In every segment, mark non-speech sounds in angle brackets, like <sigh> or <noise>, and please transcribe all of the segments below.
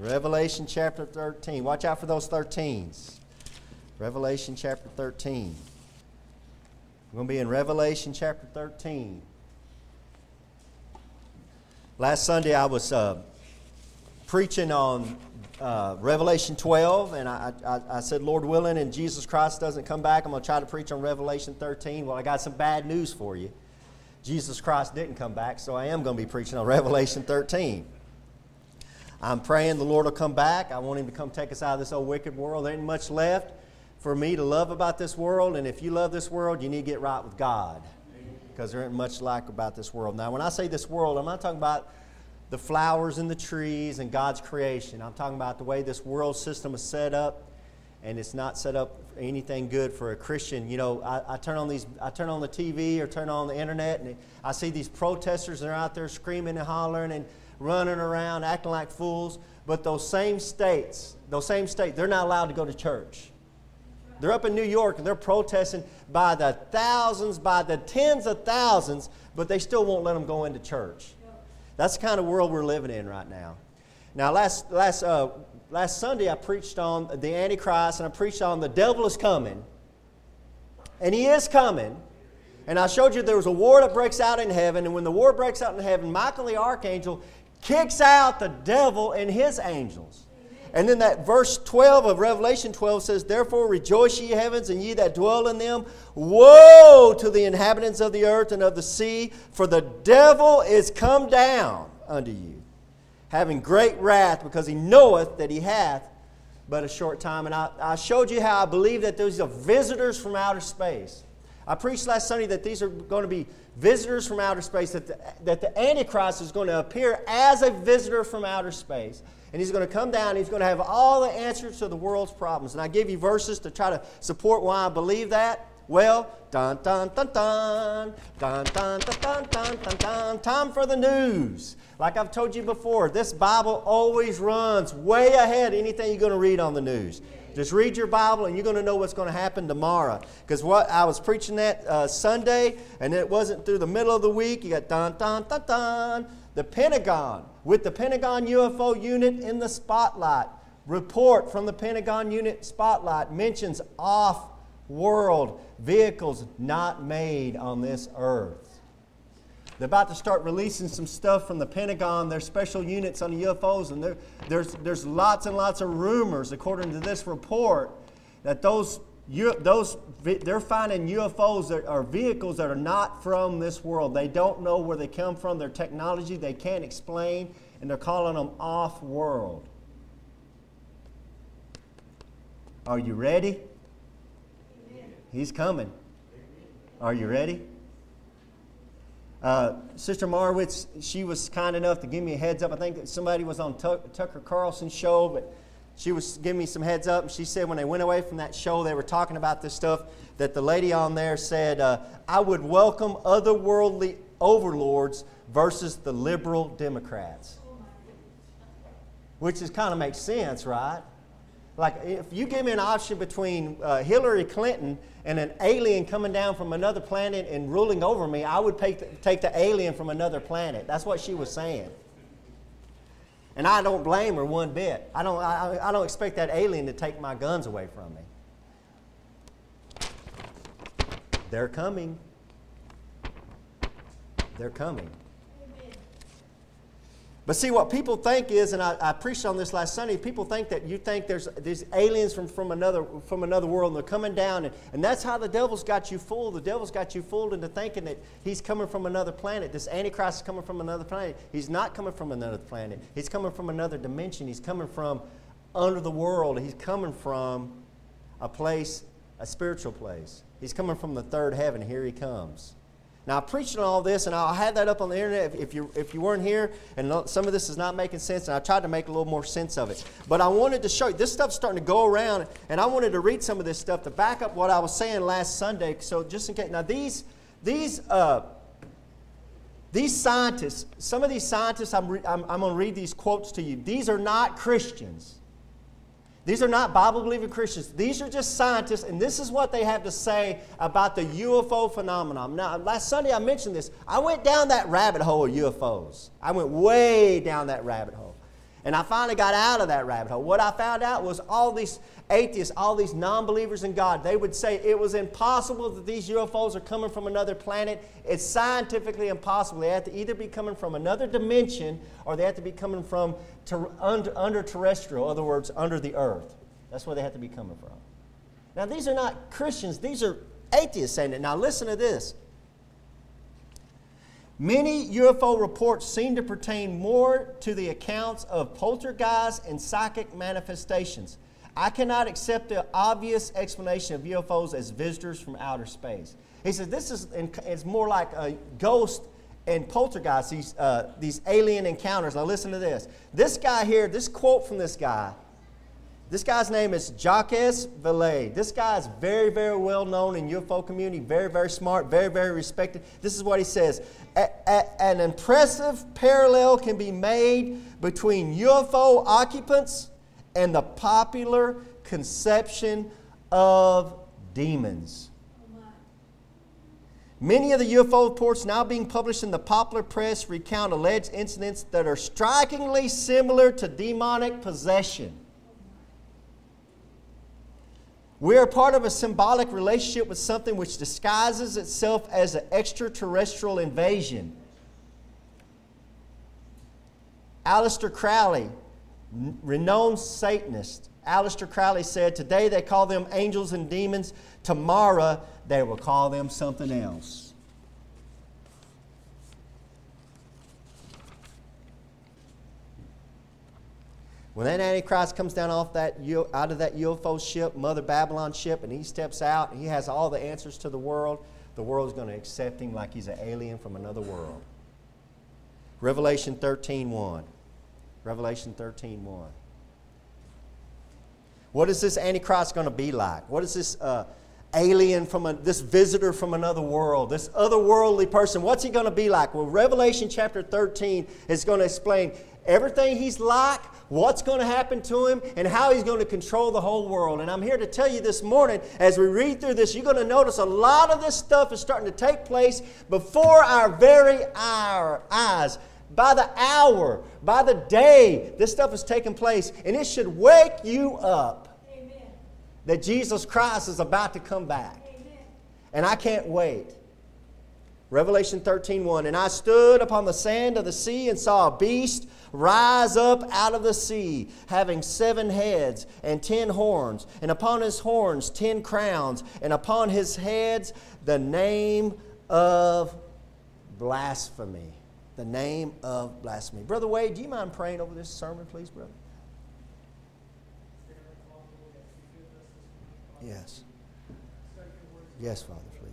Revelation chapter 13. Watch out for those 13s. Revelation chapter 13. We're going to be in Revelation chapter 13. Last Sunday I was uh, preaching on uh, Revelation 12, and I, I, I, said, Lord willing, and Jesus Christ doesn't come back, I'm going to try to preach on Revelation 13. Well, I got some bad news for you. Jesus Christ didn't come back, so I am going to be preaching on <laughs> Revelation 13. I'm praying the Lord will come back. I want Him to come take us out of this old wicked world. There ain't much left for me to love about this world, and if you love this world, you need to get right with God because there ain't much like about this world. Now, when I say this world, I'm not talking about the flowers and the trees and God's creation. I'm talking about the way this world system is set up, and it's not set up anything good for a Christian. You know, I, I, turn on these, I turn on the TV or turn on the internet, and I see these protesters. They're out there screaming and hollering and running around, acting like fools. But those same states, those same states, they're not allowed to go to church. They're up in New York and they're protesting by the thousands, by the tens of thousands, but they still won't let them go into church. That's the kind of world we're living in right now. Now, last, last, uh, last Sunday, I preached on the Antichrist and I preached on the devil is coming. And he is coming. And I showed you there was a war that breaks out in heaven. And when the war breaks out in heaven, Michael the archangel kicks out the devil and his angels. And then that verse 12 of Revelation 12 says, Therefore rejoice, ye heavens, and ye that dwell in them. Woe to the inhabitants of the earth and of the sea, for the devil is come down unto you, having great wrath, because he knoweth that he hath but a short time. And I, I showed you how I believe that those are visitors from outer space. I preached last Sunday that these are going to be visitors from outer space, that the, that the Antichrist is going to appear as a visitor from outer space. And he's going to come down, he's going to have all the answers to the world's problems. And I give you verses to try to support why I believe that. Well, dun dun dun dun, dun dun dun dun dun dun dun. Time for the news. Like I've told you before, this Bible always runs way ahead anything you're going to read on the news. Just read your Bible and you're going to know what's going to happen tomorrow. Because what I was preaching that uh, Sunday, and it wasn't through the middle of the week. You got dun dun dun dun. The Pentagon with the Pentagon UFO unit in the spotlight. Report from the Pentagon unit spotlight mentions off world vehicles not made on this earth. They're about to start releasing some stuff from the Pentagon, their special units on the UFOs, and there's, there's lots and lots of rumors, according to this report, that those, those they're finding UFOs that are vehicles that are not from this world. They don't know where they come from, their technology they can't explain, and they're calling them off world. Are you ready? He's coming. Are you ready? Uh, Sister Marwitz, she was kind enough to give me a heads up. I think somebody was on Tucker Carlson's show, but she was giving me some heads up. And she said when they went away from that show, they were talking about this stuff, that the lady on there said, uh, I would welcome otherworldly overlords versus the liberal Democrats. Which is kind of makes sense, right? Like, if you give me an option between uh, Hillary Clinton and an alien coming down from another planet and ruling over me, I would take the, take the alien from another planet. That's what she was saying. And I don't blame her one bit. I don't, I, I don't expect that alien to take my guns away from me. They're coming. They're coming. But see, what people think is, and I, I, preached on this last Sunday, people think that you think there's these aliens from, from, another, from another world and they're coming down. And, and that's how the devil's got you fooled. The devil's got you fooled into thinking that he's coming from another planet. This Antichrist is coming from another planet. He's not coming from another planet. He's coming from another dimension. He's coming from under the world. He's coming from a place, a spiritual place. He's coming from the third heaven. Here he comes. Now, I preached on all this, and I'll have that up on the internet if, if, you, if you weren't here, and some of this is not making sense, and I tried to make a little more sense of it. But I wanted to show you, this stuff's starting to go around, and I wanted to read some of this stuff to back up what I was saying last Sunday. So, just in case. Now, these, these, uh, these scientists, some of these scientists, I'm, re- I'm, I'm going to read these quotes to you. These are not Christians. These are not Bible believing Christians. These are just scientists, and this is what they have to say about the UFO phenomenon. Now, last Sunday I mentioned this. I went down that rabbit hole of UFOs. I went way down that rabbit hole. And I finally got out of that rabbit hole. What I found out was all these atheists, all these non believers in God, they would say it was impossible that these UFOs are coming from another planet. It's scientifically impossible. They have to either be coming from another dimension or they have to be coming from ter- under, under terrestrial, in other words, under the earth. That's where they have to be coming from. Now, these are not Christians, these are atheists saying it. Now, listen to this. Many UFO reports seem to pertain more to the accounts of poltergeists and psychic manifestations. I cannot accept the obvious explanation of UFOs as visitors from outer space. He says this is it's more like a ghost and poltergeist, these, uh, these alien encounters. Now, listen to this. This guy here, this quote from this guy, this guy's name is Jacques Vallée. This guy is very, very well known in UFO community, very, very smart, very, very respected. This is what he says. A, a, an impressive parallel can be made between UFO occupants and the popular conception of demons. Many of the UFO reports now being published in the popular press recount alleged incidents that are strikingly similar to demonic possession. We are part of a symbolic relationship with something which disguises itself as an extraterrestrial invasion. Aleister Crowley, renowned Satanist, Aleister Crowley said, Today they call them angels and demons, tomorrow they will call them something else. When that Antichrist comes down off that out of that UFO ship, Mother Babylon ship, and he steps out, and he has all the answers to the world. The world's going to accept him like he's an alien from another world. Revelation 13:1. Revelation 13:1. What is this Antichrist going to be like? What is this uh, alien from a, this visitor from another world, this otherworldly person? What's he going to be like? Well, Revelation chapter 13 is going to explain everything he's like, what's going to happen to him, and how he's going to control the whole world. And I'm here to tell you this morning, as we read through this, you're going to notice a lot of this stuff is starting to take place before our very our eyes. By the hour, by the day, this stuff is taking place, and it should wake you up. That Jesus Christ is about to come back. And I can't wait. Revelation 13 1. And I stood upon the sand of the sea and saw a beast rise up out of the sea, having seven heads and ten horns, and upon his horns ten crowns, and upon his heads the name of blasphemy. The name of blasphemy. Brother Wade, do you mind praying over this sermon, please, brother? Yes. Yes, Father. Please.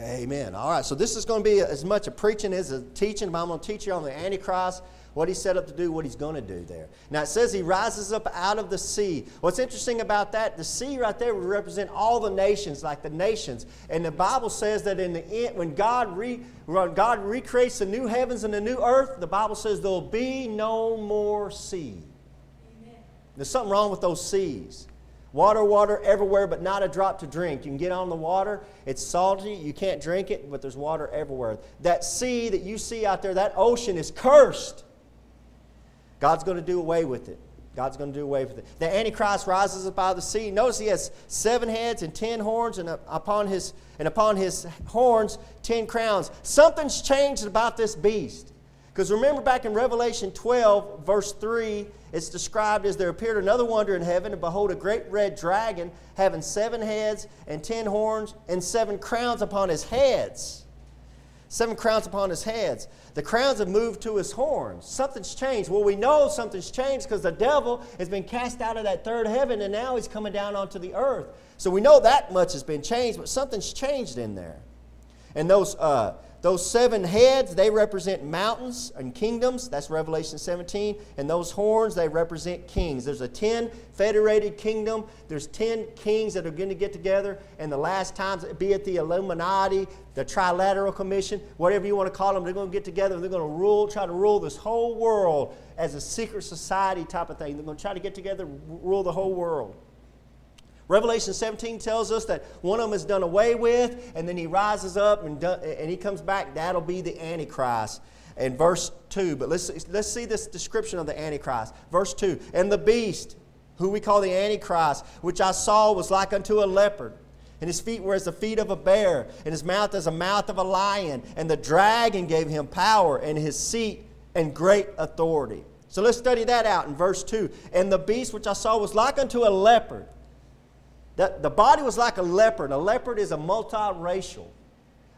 Amen. All right, so this is going to be as much a preaching as a teaching, but I'm going to teach you on the Antichrist, what he's set up to do, what he's going to do there. Now, it says he rises up out of the sea. What's interesting about that, the sea right there would represent all the nations, like the nations. And the Bible says that in the end, when God, re, when God recreates the new heavens and the new earth, the Bible says there'll be no more sea. Amen. There's something wrong with those seas. Water, water everywhere, but not a drop to drink. You can get on the water, it's salty, you can't drink it, but there's water everywhere. That sea that you see out there, that ocean is cursed. God's going to do away with it. God's going to do away with it. The Antichrist rises up out of the sea. Notice he has seven heads and ten horns, and upon his, and upon his horns, ten crowns. Something's changed about this beast. Because remember back in Revelation 12, verse 3, it's described as there appeared another wonder in heaven, and behold, a great red dragon having seven heads and ten horns and seven crowns upon his heads. Seven crowns upon his heads. The crowns have moved to his horns. Something's changed. Well, we know something's changed because the devil has been cast out of that third heaven and now he's coming down onto the earth. So we know that much has been changed, but something's changed in there. And those, uh, those seven heads, they represent mountains and kingdoms. That's Revelation 17. And those horns, they represent kings. There's a 10 federated kingdom. There's 10 kings that are going to get together. And the last times, be it the Illuminati, the Trilateral Commission, whatever you want to call them, they're going to get together and they're going to rule, try to rule this whole world as a secret society type of thing. They're going to try to get together, rule the whole world. Revelation 17 tells us that one of them is done away with, and then he rises up and, and he comes back. That'll be the Antichrist. In verse 2, but let's, let's see this description of the Antichrist. Verse 2 And the beast, who we call the Antichrist, which I saw was like unto a leopard. And his feet were as the feet of a bear, and his mouth as the mouth of a lion. And the dragon gave him power, and his seat and great authority. So let's study that out in verse 2. And the beast which I saw was like unto a leopard. That, the body was like a leopard. A leopard is a multiracial.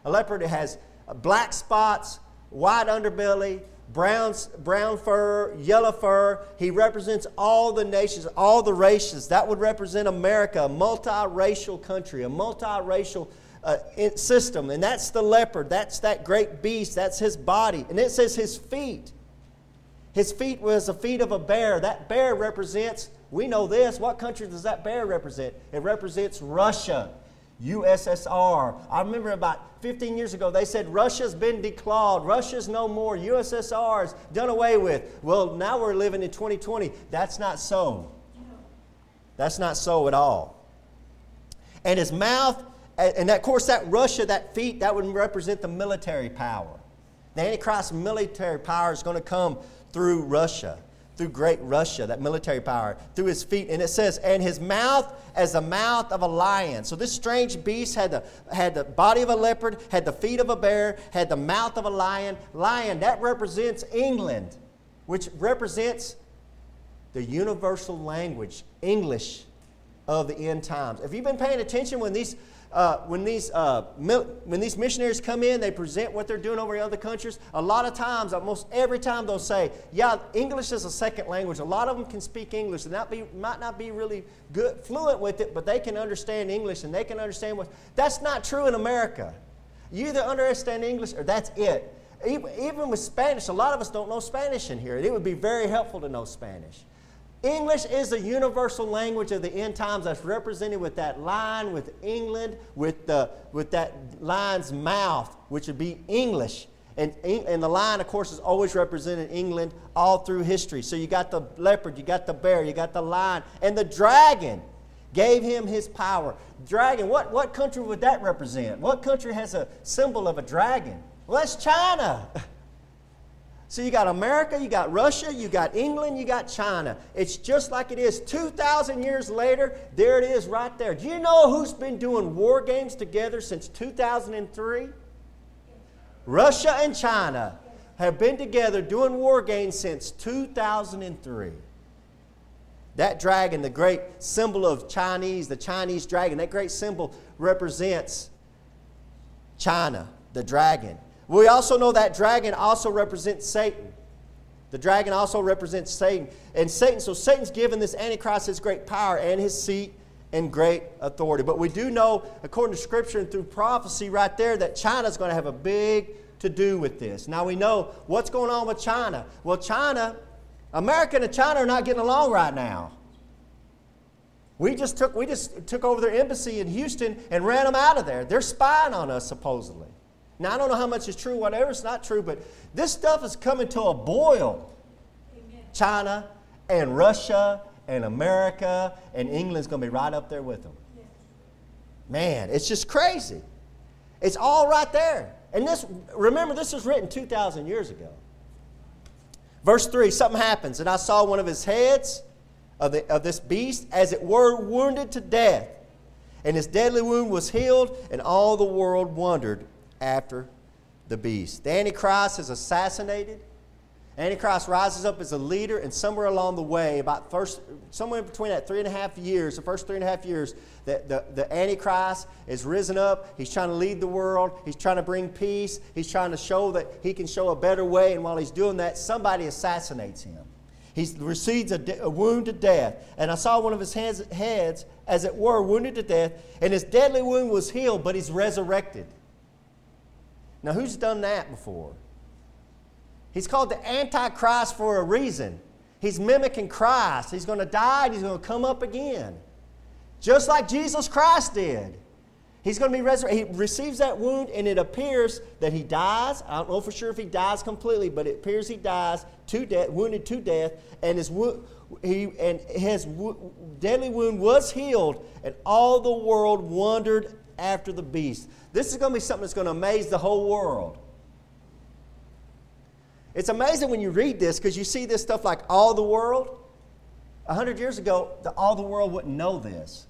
A leopard has black spots, white underbelly, brown, brown fur, yellow fur. He represents all the nations, all the races. That would represent America, a multiracial country, a multiracial uh, system. And that's the leopard. That's that great beast. That's his body. And it says his feet. His feet was the feet of a bear. That bear represents, we know this. What country does that bear represent? It represents Russia, USSR. I remember about 15 years ago, they said Russia's been declawed. Russia's no more. USSR's done away with. Well, now we're living in 2020. That's not so. That's not so at all. And his mouth, and of course, that Russia, that feet, that would represent the military power. The Antichrist military power is going to come through Russia, through great Russia, that military power, through his feet. And it says, and his mouth as the mouth of a lion. So this strange beast had the, had the body of a leopard, had the feet of a bear, had the mouth of a lion. Lion, that represents England, which represents the universal language, English of the end times. Have you been paying attention when these uh, when, these, uh, when these missionaries come in, they present what they're doing over in other countries. A lot of times, almost every time, they'll say, Yeah, English is a second language. A lot of them can speak English and not be, might not be really good, fluent with it, but they can understand English and they can understand what. That's not true in America. You either understand English or that's it. Even with Spanish, a lot of us don't know Spanish in here. It would be very helpful to know Spanish. English is the universal language of the end times that's represented with that line with England, with, the, with that line's mouth, which would be English. And, and the lion, of course, is always represented England all through history. So you got the leopard, you got the bear, you got the lion, and the dragon gave him his power. Dragon, what, what country would that represent? What country has a symbol of a dragon? Well, that's China. <laughs> So you got America, you got Russia, you got England, you got China. It's just like it is 2,000 years later. There it is right there. Do you know who's been doing war games together since 2003? Russia and China have been together doing war games since 2003. That dragon, the great symbol of Chinese, the Chinese dragon, that great symbol represents China, the dragon. We also know that dragon also represents Satan. The dragon also represents Satan. And Satan, so Satan's given this Antichrist his great power and his seat and great authority. But we do know, according to Scripture and through prophecy right there, that China's going to have a big to do with this. Now we know what's going on with China. Well, China, America and China are not getting along right now. We just took, we just took over their embassy in Houston and ran them out of there. They're spying on us, supposedly. Now, I don't know how much is true, whatever, it's not true, but this stuff is coming to a boil. Amen. China and Russia and America and England's going to be right up there with them. Yes. Man, it's just crazy. It's all right there. And this, remember, this was written 2,000 years ago. Verse 3 something happens, and I saw one of his heads of, the, of this beast, as it were, wounded to death. And his deadly wound was healed, and all the world wondered after the beast. The Antichrist is assassinated. Antichrist rises up as a leader, and somewhere along the way, about first, somewhere between that three and a half years, the first three and a half years, the, the, the Antichrist is risen up. He's trying to lead the world. He's trying to bring peace. He's trying to show that he can show a better way. And while he's doing that, somebody assassinates him. He receives a, de- a wound to death. And I saw one of his hands, heads, as it were, wounded to death, and his deadly wound was healed, but he's resurrected. Now, who's done that before? He's called the Antichrist for a reason. He's mimicking Christ. He's going to die and he's going to come up again. Just like Jesus Christ did. He's going to be resurrected. He receives that wound, and it appears that he dies. I don't know for sure if he dies completely, but it appears he dies to death, wounded to death, and his he and his deadly wound was healed, and all the world wondered after the beast. This is going to be something that's going to amaze the whole world. It's amazing when you read this because you see this stuff like all the world. A hundred years ago, the, all the world wouldn't know this.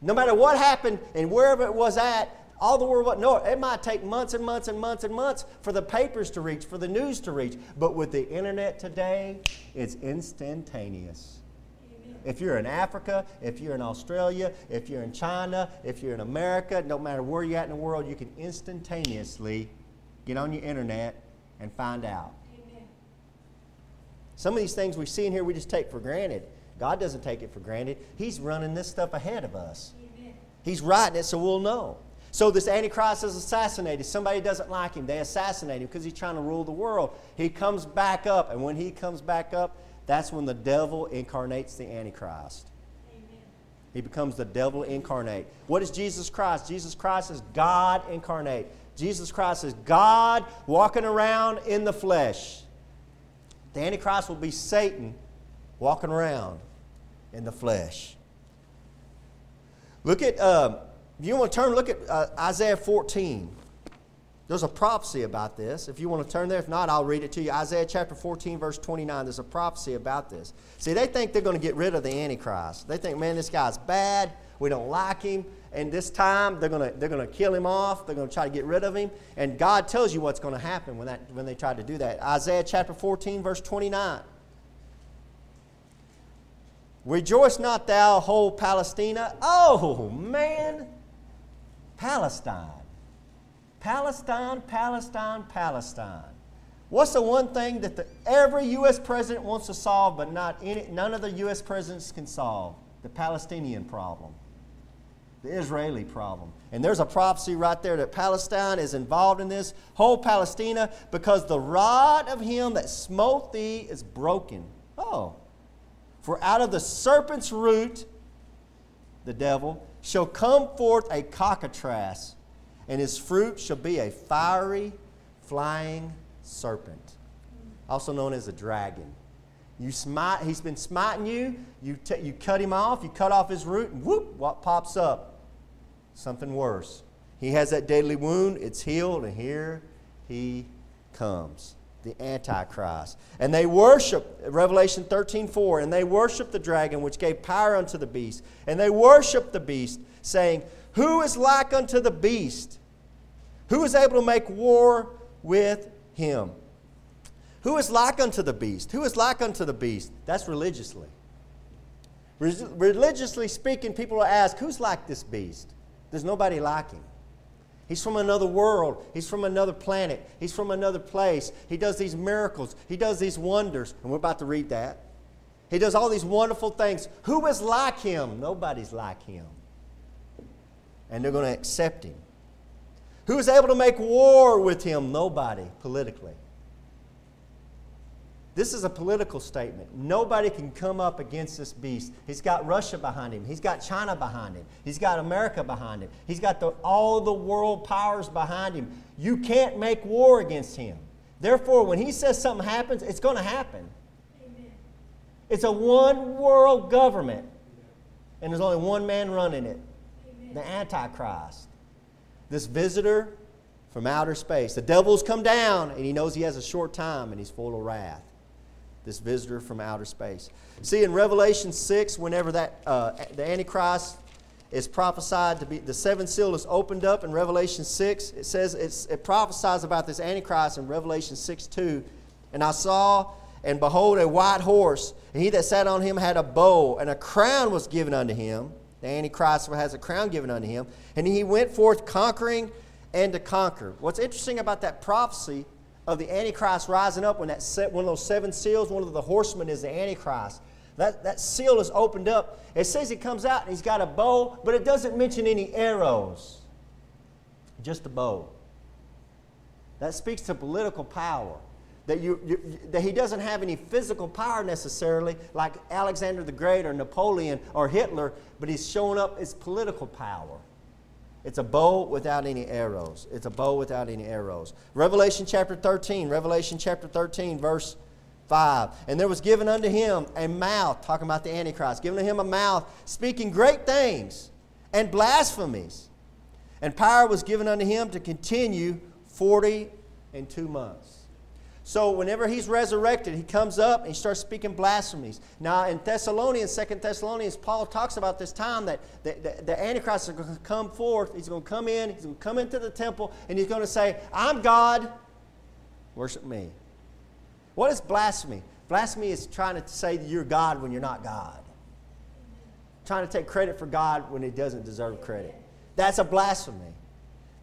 No matter what happened and wherever it was at, all the world wouldn't know it. It might take months and months and months and months for the papers to reach, for the news to reach. But with the internet today, it's instantaneous. If you're in Africa, if you're in Australia, if you're in China, if you're in America, no matter where you're at in the world, you can instantaneously get on your internet and find out. Amen. Some of these things we see in here we just take for granted. God doesn't take it for granted. He's running this stuff ahead of us. Amen. He's writing it so we'll know. So this Antichrist is assassinated. Somebody doesn't like him. They assassinate him because he's trying to rule the world. He comes back up, and when he comes back up, that's when the devil incarnates the Antichrist. Amen. He becomes the devil incarnate. What is Jesus Christ? Jesus Christ is God incarnate. Jesus Christ is God walking around in the flesh. The Antichrist will be Satan walking around in the flesh. Look at, uh, you want to turn, look at uh, Isaiah 14. There's a prophecy about this. If you want to turn there, if not, I'll read it to you. Isaiah chapter 14, verse 29. There's a prophecy about this. See, they think they're going to get rid of the Antichrist. They think, man, this guy's bad. We don't like him. And this time, they're going to, they're going to kill him off. They're going to try to get rid of him. And God tells you what's going to happen when, that, when they try to do that. Isaiah chapter 14, verse 29. Rejoice not thou, whole Palestina. Oh, man. Palestine. Palestine, Palestine, Palestine. What's the one thing that the, every U.S. president wants to solve, but not any, none of the U.S. presidents can solve? The Palestinian problem, the Israeli problem. And there's a prophecy right there that Palestine is involved in this, whole Palestina, because the rod of him that smote thee is broken. Oh, for out of the serpent's root, the devil, shall come forth a cockatrice, and his fruit shall be a fiery, flying serpent, also known as a dragon. You smite, he's been smiting you, you, t- you cut him off, you cut off his root, and whoop, what pops up? Something worse. He has that deadly wound, it's healed, and here he comes the Antichrist. And they worship, Revelation 13 4, and they worship the dragon which gave power unto the beast. And they worship the beast, saying, Who is like unto the beast? Who is able to make war with him? Who is like unto the beast? Who is like unto the beast? That's religiously. religiously speaking, people will ask, Who's like this beast? There's nobody like him. He's from another world. He's from another planet. He's from another place. He does these miracles. He does these wonders. And we're about to read that. He does all these wonderful things. Who is like him? Nobody's like him. And they're going to accept him. Who is able to make war with him? Nobody, politically. This is a political statement. Nobody can come up against this beast. He's got Russia behind him. He's got China behind him. He's got America behind him. He's got the, all the world powers behind him. You can't make war against him. Therefore, when he says something happens, it's going to happen. Amen. It's a one world government, and there's only one man running it. The Antichrist. This visitor from outer space. The devil's come down, and he knows he has a short time, and he's full of wrath this visitor from outer space. See, in Revelation 6, whenever that uh, the Antichrist is prophesied to be, the seventh seal is opened up in Revelation 6. It says it prophesies about this Antichrist in Revelation 6 2. And I saw, and behold, a white horse, and he that sat on him had a bow, and a crown was given unto him. The Antichrist has a crown given unto him. And he went forth conquering and to conquer. What's interesting about that prophecy of the Antichrist rising up when that set, one of those seven seals, one of the horsemen is the Antichrist. That, that seal is opened up. It says he comes out and he's got a bow, but it doesn't mention any arrows, just a bow. That speaks to political power. That, you, you, that he doesn't have any physical power necessarily, like Alexander the Great or Napoleon or Hitler, but he's showing up his political power. It's a bow without any arrows. It's a bow without any arrows. Revelation chapter 13, Revelation chapter 13, verse 5. And there was given unto him a mouth, talking about the Antichrist, given to him a mouth, speaking great things and blasphemies. And power was given unto him to continue 40 and two months. So whenever he's resurrected, he comes up and he starts speaking blasphemies. Now in Thessalonians, Second Thessalonians, Paul talks about this time that the, the, the Antichrist is going to come forth. He's going to come in, he's going to come into the temple, and he's going to say, I'm God, worship me. What is blasphemy? Blasphemy is trying to say that you're God when you're not God. Trying to take credit for God when he doesn't deserve credit. That's a blasphemy.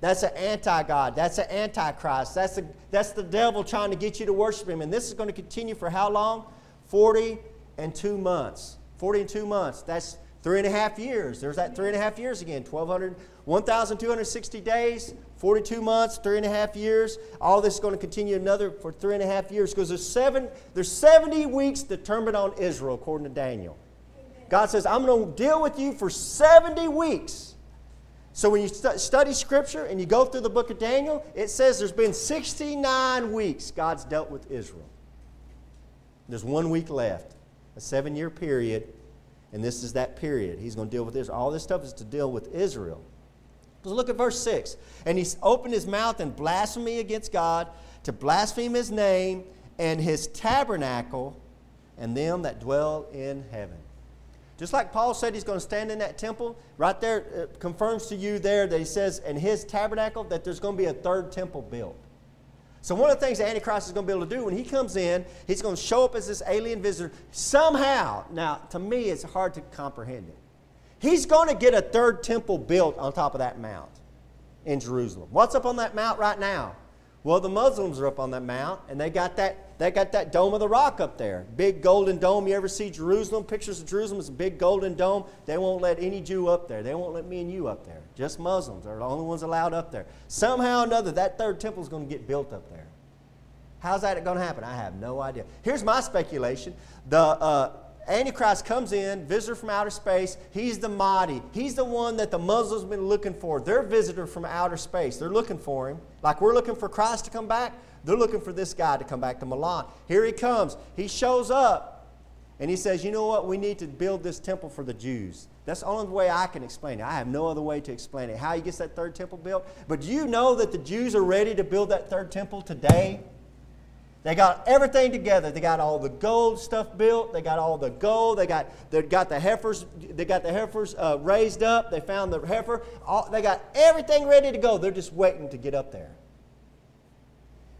That's an anti God. That's an antichrist. That's, a, that's the devil trying to get you to worship him. And this is going to continue for how long? 40 and two months. 40 and two months. That's three and a half years. There's that three and a half years again. 1,200, 1,260 days, 42 months, three and a half years. All this is going to continue another for three and a half years because there's, seven, there's 70 weeks determined on Israel, according to Daniel. God says, I'm going to deal with you for 70 weeks. So when you stu- study Scripture and you go through the book of Daniel, it says there's been 69 weeks God's dealt with Israel. There's one week left, a seven year period, and this is that period. He's going to deal with Israel. All this stuff is to deal with Israel. So look at verse 6. And he opened his mouth in blasphemy against God, to blaspheme his name and his tabernacle and them that dwell in heaven. Just like Paul said he's going to stand in that temple, right there it confirms to you there that he says in his tabernacle that there's going to be a third temple built. So one of the things the Antichrist is going to be able to do when he comes in, he's going to show up as this alien visitor somehow. Now, to me, it's hard to comprehend it. He's going to get a third temple built on top of that mount in Jerusalem. What's up on that mount right now? Well, the Muslims are up on that mount, and they got that, they got that Dome of the Rock up there. Big golden dome. You ever see Jerusalem? Pictures of Jerusalem is a big golden dome. They won't let any Jew up there. They won't let me and you up there. Just Muslims are the only ones allowed up there. Somehow or another, that third temple is going to get built up there. How's that going to happen? I have no idea. Here's my speculation. The, uh, Antichrist comes in, visitor from outer space. He's the Mahdi. He's the one that the Muslims have been looking for. Their visitor from outer space. They're looking for him. Like we're looking for Christ to come back, they're looking for this guy to come back to Milan. Here he comes. He shows up and he says, You know what? We need to build this temple for the Jews. That's the only way I can explain it. I have no other way to explain it. How he gets that third temple built. But do you know that the Jews are ready to build that third temple today? They got everything together. They got all the gold stuff built. They got all the gold. They got they got the heifers. They got the heifers uh, raised up. They found the heifer. All, they got everything ready to go. They're just waiting to get up there.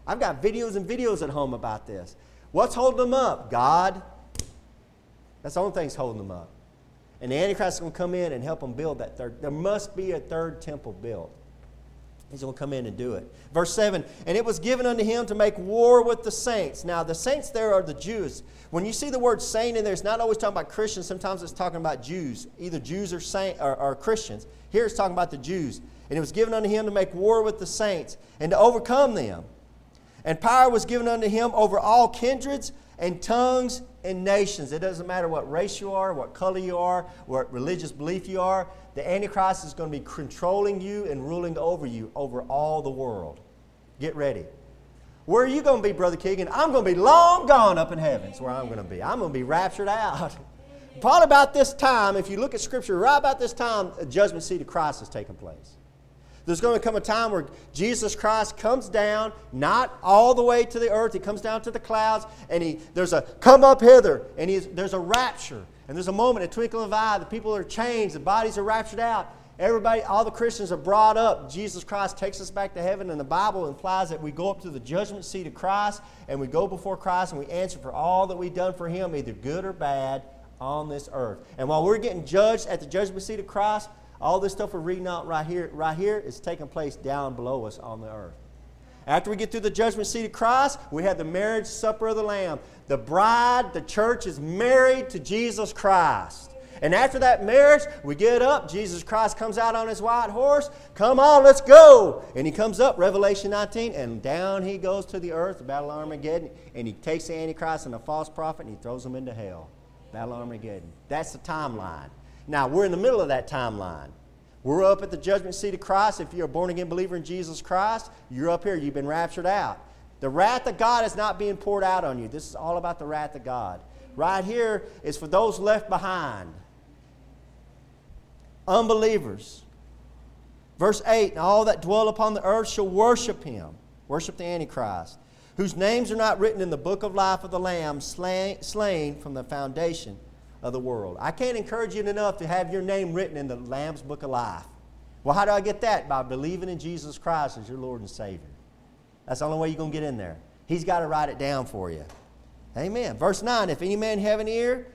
I've got videos and videos at home about this. What's holding them up? God. That's the only thing that's holding them up. And the Antichrist is going to come in and help them build that third. There must be a third temple built. He's going to come in and do it. Verse 7 And it was given unto him to make war with the saints. Now, the saints there are the Jews. When you see the word saint in there, it's not always talking about Christians. Sometimes it's talking about Jews, either Jews or, saint, or, or Christians. Here it's talking about the Jews. And it was given unto him to make war with the saints and to overcome them. And power was given unto him over all kindreds and tongues and nations. It doesn't matter what race you are, what color you are, what religious belief you are. The Antichrist is going to be controlling you and ruling over you over all the world. Get ready. Where are you going to be, Brother Keegan? I'm going to be long gone up in heaven. That's where I'm going to be. I'm going to be raptured out. <laughs> Probably about this time, if you look at Scripture, right about this time, a judgment seat of Christ is taking place. There's going to come a time where Jesus Christ comes down, not all the way to the earth. He comes down to the clouds, and he there's a come up hither, and there's a rapture. And there's a moment, a twinkling of eye, the people are changed, the bodies are raptured out. Everybody, all the Christians are brought up. Jesus Christ takes us back to heaven, and the Bible implies that we go up to the judgment seat of Christ, and we go before Christ, and we answer for all that we've done for Him, either good or bad, on this earth. And while we're getting judged at the judgment seat of Christ, all this stuff we're reading out right here, right here is taking place down below us on the earth. After we get through the judgment seat of Christ, we have the marriage supper of the Lamb. The bride, the church, is married to Jesus Christ. And after that marriage, we get up. Jesus Christ comes out on his white horse. Come on, let's go. And he comes up, Revelation 19, and down he goes to the earth, the Battle of Armageddon, and he takes the Antichrist and the false prophet and he throws them into hell. Battle of Armageddon. That's the timeline. Now, we're in the middle of that timeline. We're up at the judgment seat of Christ. If you're a born again believer in Jesus Christ, you're up here. You've been raptured out. The wrath of God is not being poured out on you. This is all about the wrath of God. Right here is for those left behind unbelievers. Verse 8 And all that dwell upon the earth shall worship him, worship the Antichrist, whose names are not written in the book of life of the Lamb slain, slain from the foundation of the world. I can't encourage you enough to have your name written in the Lamb's book of life. Well, how do I get that? By believing in Jesus Christ as your Lord and Savior. That's the only way you're going to get in there. He's got to write it down for you. Amen. Verse 9 If any man have an ear,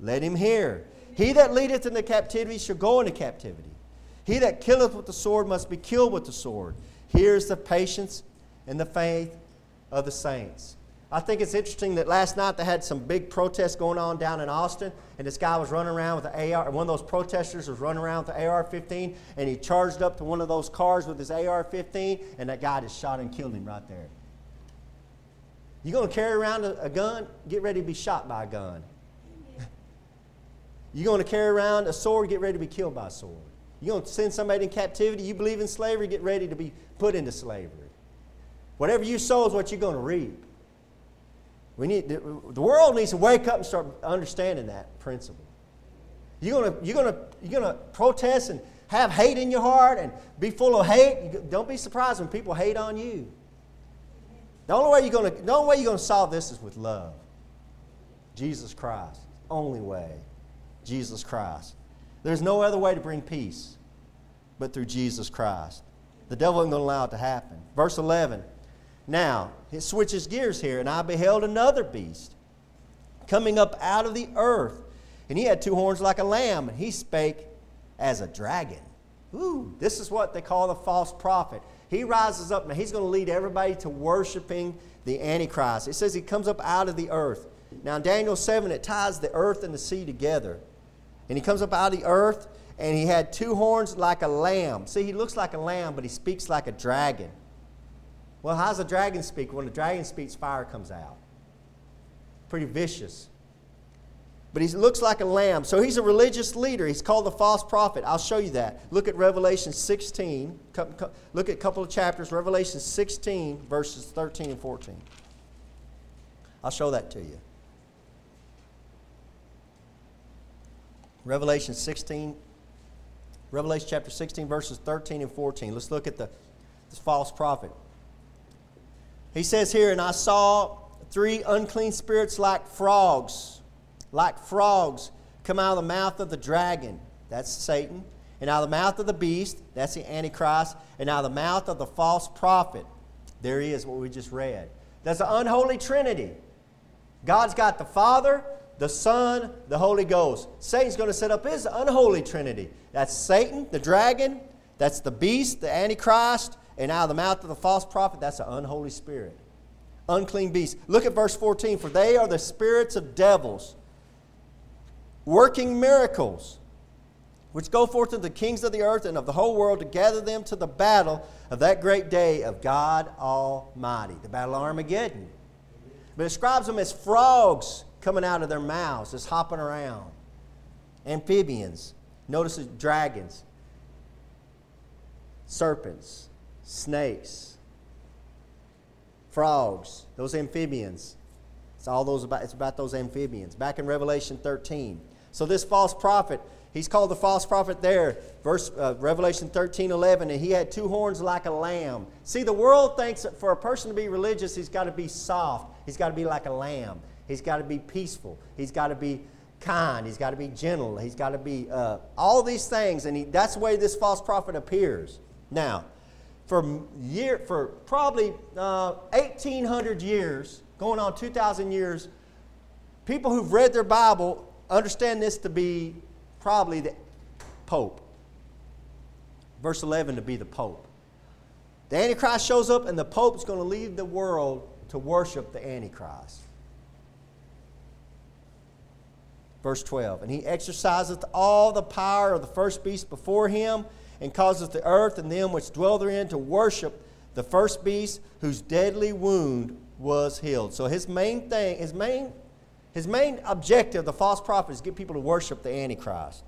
let him hear. He that leadeth into captivity shall go into captivity. He that killeth with the sword must be killed with the sword. Here's the patience and the faith of the saints. I think it's interesting that last night they had some big protests going on down in Austin, and this guy was running around with the AR. One of those protesters was running around with the AR-15, and he charged up to one of those cars with his AR-15, and that guy just shot and killed him right there. You going to carry around a, a gun? Get ready to be shot by a gun. <laughs> you going to carry around a sword? Get ready to be killed by a sword. You going to send somebody in captivity? You believe in slavery? Get ready to be put into slavery. Whatever you sow is what you're going to reap. We need, the world needs to wake up and start understanding that principle. You're going you're to, you're to protest and have hate in your heart and be full of hate. Don't be surprised when people hate on you. The only way you're going to, the only way you're going to solve this is with love. Jesus Christ. Only way. Jesus Christ. There's no other way to bring peace but through Jesus Christ. The devil isn't going to allow it to happen. Verse 11. Now, it switches gears here, and I beheld another beast coming up out of the earth. And he had two horns like a lamb, and he spake as a dragon. Ooh, this is what they call the false prophet. He rises up, and he's going to lead everybody to worshiping the Antichrist. It says he comes up out of the earth. Now, in Daniel 7, it ties the earth and the sea together. And he comes up out of the earth, and he had two horns like a lamb. See, he looks like a lamb, but he speaks like a dragon. Well, how's a dragon speak? When a dragon speaks, fire comes out. Pretty vicious. But he looks like a lamb. So he's a religious leader. He's called the false prophet. I'll show you that. Look at Revelation 16. Look at a couple of chapters. Revelation 16, verses 13 and 14. I'll show that to you. Revelation 16, Revelation chapter 16, verses 13 and 14. Let's look at the false prophet. He says here, and I saw three unclean spirits like frogs, like frogs, come out of the mouth of the dragon. That's Satan. And out of the mouth of the beast, that's the Antichrist. And out of the mouth of the false prophet, there he is, what we just read. That's the unholy trinity. God's got the Father, the Son, the Holy Ghost. Satan's going to set up his unholy trinity. That's Satan, the dragon, that's the beast, the Antichrist, and out of the mouth of the false prophet, that's an unholy spirit. Unclean beast. Look at verse 14. For they are the spirits of devils, working miracles, which go forth to the kings of the earth and of the whole world to gather them to the battle of that great day of God Almighty, the battle of Armageddon. But it describes them as frogs coming out of their mouths, just hopping around. Amphibians. Notice dragons, serpents, snakes, frogs, those amphibians. It's all those about it's about those amphibians. Back in Revelation 13. So this false prophet, he's called the false prophet there, verse uh, Revelation 13, 11, and he had two horns like a lamb. See, the world thinks that for a person to be religious, he's got to be soft. He's got to be like a lamb. He's got to be peaceful. He's got to be kind. He's got to be gentle. He's got to be uh, all these things, and he, that's the way this false prophet appears. Now, for year for probably uh, 1800 years going on 2000 years people who've read their bible understand this to be probably the pope. Verse 11 to be the pope. The antichrist shows up and the Pope's going to lead the world to worship the antichrist. Verse 12 and he exerciseth all the power of the first beast before him and causeth the earth and them which dwell therein to worship the first beast whose deadly wound was healed. So his main thing, his main, his main objective, the false prophet, is get people to worship the Antichrist.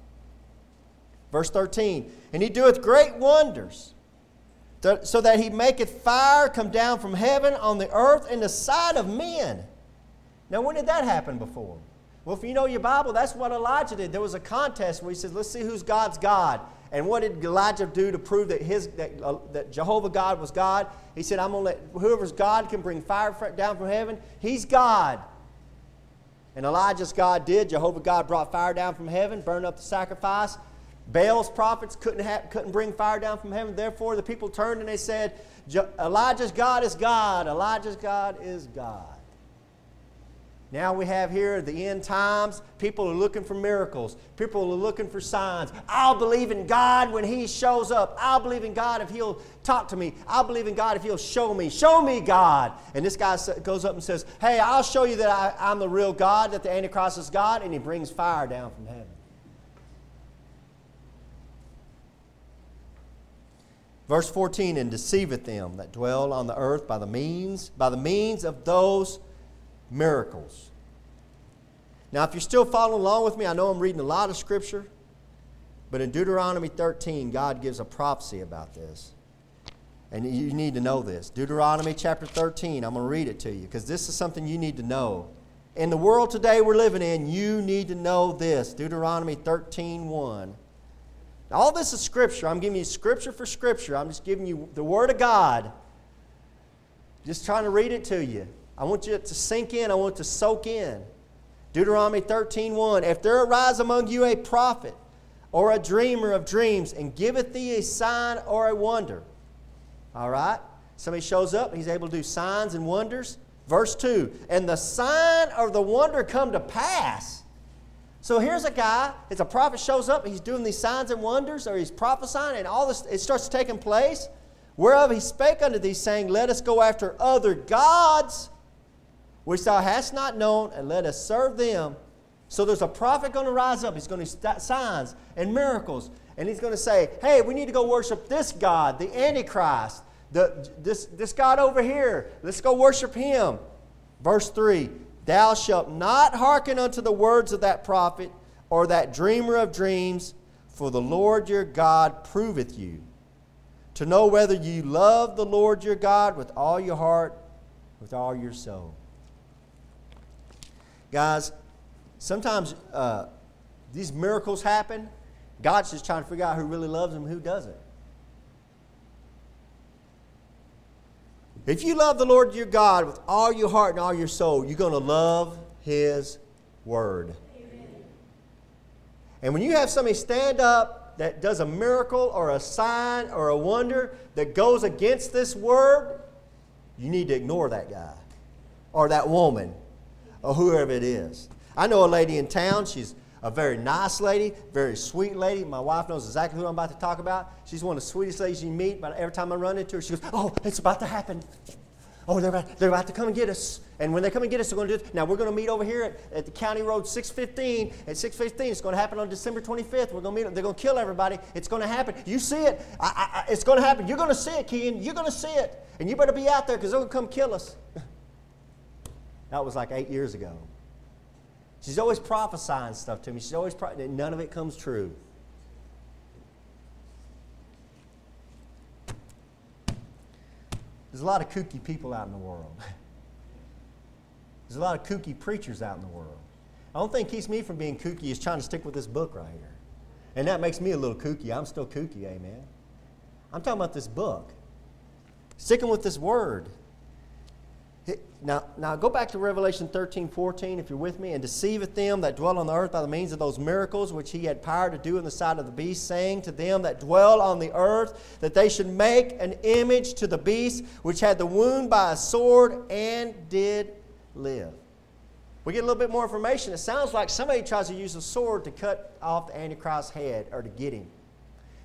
Verse 13, and he doeth great wonders, so that he maketh fire come down from heaven on the earth in the sight of men. Now, when did that happen before? Well, if you know your Bible, that's what Elijah did. There was a contest where he says, Let's see who's God's God. And what did Elijah do to prove that, his, that, uh, that Jehovah God was God? He said, I'm going to let whoever's God can bring fire down from heaven, he's God. And Elijah's God did. Jehovah God brought fire down from heaven, burned up the sacrifice. Baal's prophets couldn't, couldn't bring fire down from heaven. Therefore, the people turned and they said, Elijah's God is God. Elijah's God is God. Now we have here the end times. People are looking for miracles. People are looking for signs. I'll believe in God when He shows up. I'll believe in God if He'll talk to me. I'll believe in God if He'll show me. Show me God. And this guy goes up and says, Hey, I'll show you that I, am the real God, that the Antichrist is God. And he brings fire down from heaven. Verse 14, and deceiveth them that dwell on the earth by the means, by the means of those miracles. Now, if you're still following along with me, I know I'm reading a lot of scripture, but in Deuteronomy 13, God gives a prophecy about this. And you need to know this. Deuteronomy chapter 13, I'm going to read it to you because this is something you need to know. In the world today we're living in, you need to know this. Deuteronomy 13, 1. All this is scripture. I'm giving you scripture for scripture. I'm just giving you the Word of God. Just trying to read it to you. I want you to sink in, I want to soak in. Deuteronomy 13 1. If there arise among you a prophet or a dreamer of dreams and giveth thee a sign or a wonder. All right? Somebody shows up, he's able to do signs and wonders. Verse 2 And the sign or the wonder come to pass. So here's a guy, it's a prophet shows up, he's doing these signs and wonders, or he's prophesying, and all this it starts taking place. Whereof he spake unto thee, saying, Let us go after other gods which thou hast not known, and let us serve them. So there's a prophet going to rise up. He's going to start signs and miracles. And he's going to say, hey, we need to go worship this God, the Antichrist, the, this, this God over here. Let's go worship him. Verse 3 Thou shalt not hearken unto the words of that prophet or that dreamer of dreams, for the Lord your God proveth you, to know whether you love the Lord your God with all your heart, with all your soul. Guys, sometimes uh, these miracles happen. God's just trying to figure out who really loves him who doesn't. If you love the Lord your God with all your heart and all your soul, you're going to love his word. Amen. And when you have somebody stand up that does a miracle or a sign or a wonder that goes against this word, you need to ignore that guy or that woman or whoever it is. I know a lady in town. She's a very nice lady, very sweet lady. My wife knows exactly who I'm about to talk about. She's one of the sweetest ladies you meet, but every time I run into her, she goes, Oh, it's about to happen. Oh, they're about, they're about to come and get us. And when they come and get us, they're going to do it. Now, we're going to meet over here at, at the County Road 615. At 615, it's going to happen on December 25th. We're going to meet They're going to kill everybody. It's going to happen. You see it. I, I, it's going to happen. You're going to see it, Kean. You're going to see it. And you better be out there because they're going to come kill us. <laughs> That was like eight years ago. She's always prophesying stuff to me. She's always, pro- none of it comes true. There's a lot of kooky people out in the world. <laughs> There's a lot of kooky preachers out in the world. I don't think keeps me from being kooky is trying to stick with this book right here. And that makes me a little kooky. I'm still kooky, amen. I'm talking about this book. Sticking with this word. Now, now go back to Revelation 13, 14, if you're with me, and deceiveth them that dwell on the earth by the means of those miracles which he had power to do in the sight of the beast, saying to them that dwell on the earth that they should make an image to the beast which had the wound by a sword and did live. We get a little bit more information. It sounds like somebody tries to use a sword to cut off the Antichrist's head or to get him.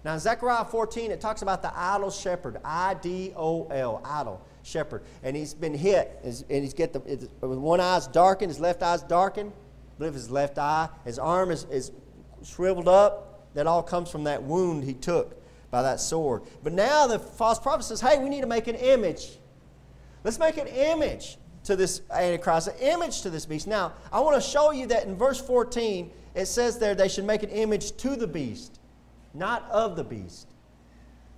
Now, in Zechariah 14, it talks about the idol shepherd, I D O L, idol shepherd. And he's been hit, and he's got the one eye's darkened, his left eye's darkened. I believe his left eye. His arm is, is shriveled up. That all comes from that wound he took by that sword. But now the false prophet says, hey, we need to make an image. Let's make an image to this Antichrist, an image to this beast. Now, I want to show you that in verse 14, it says there they should make an image to the beast. not of the beast.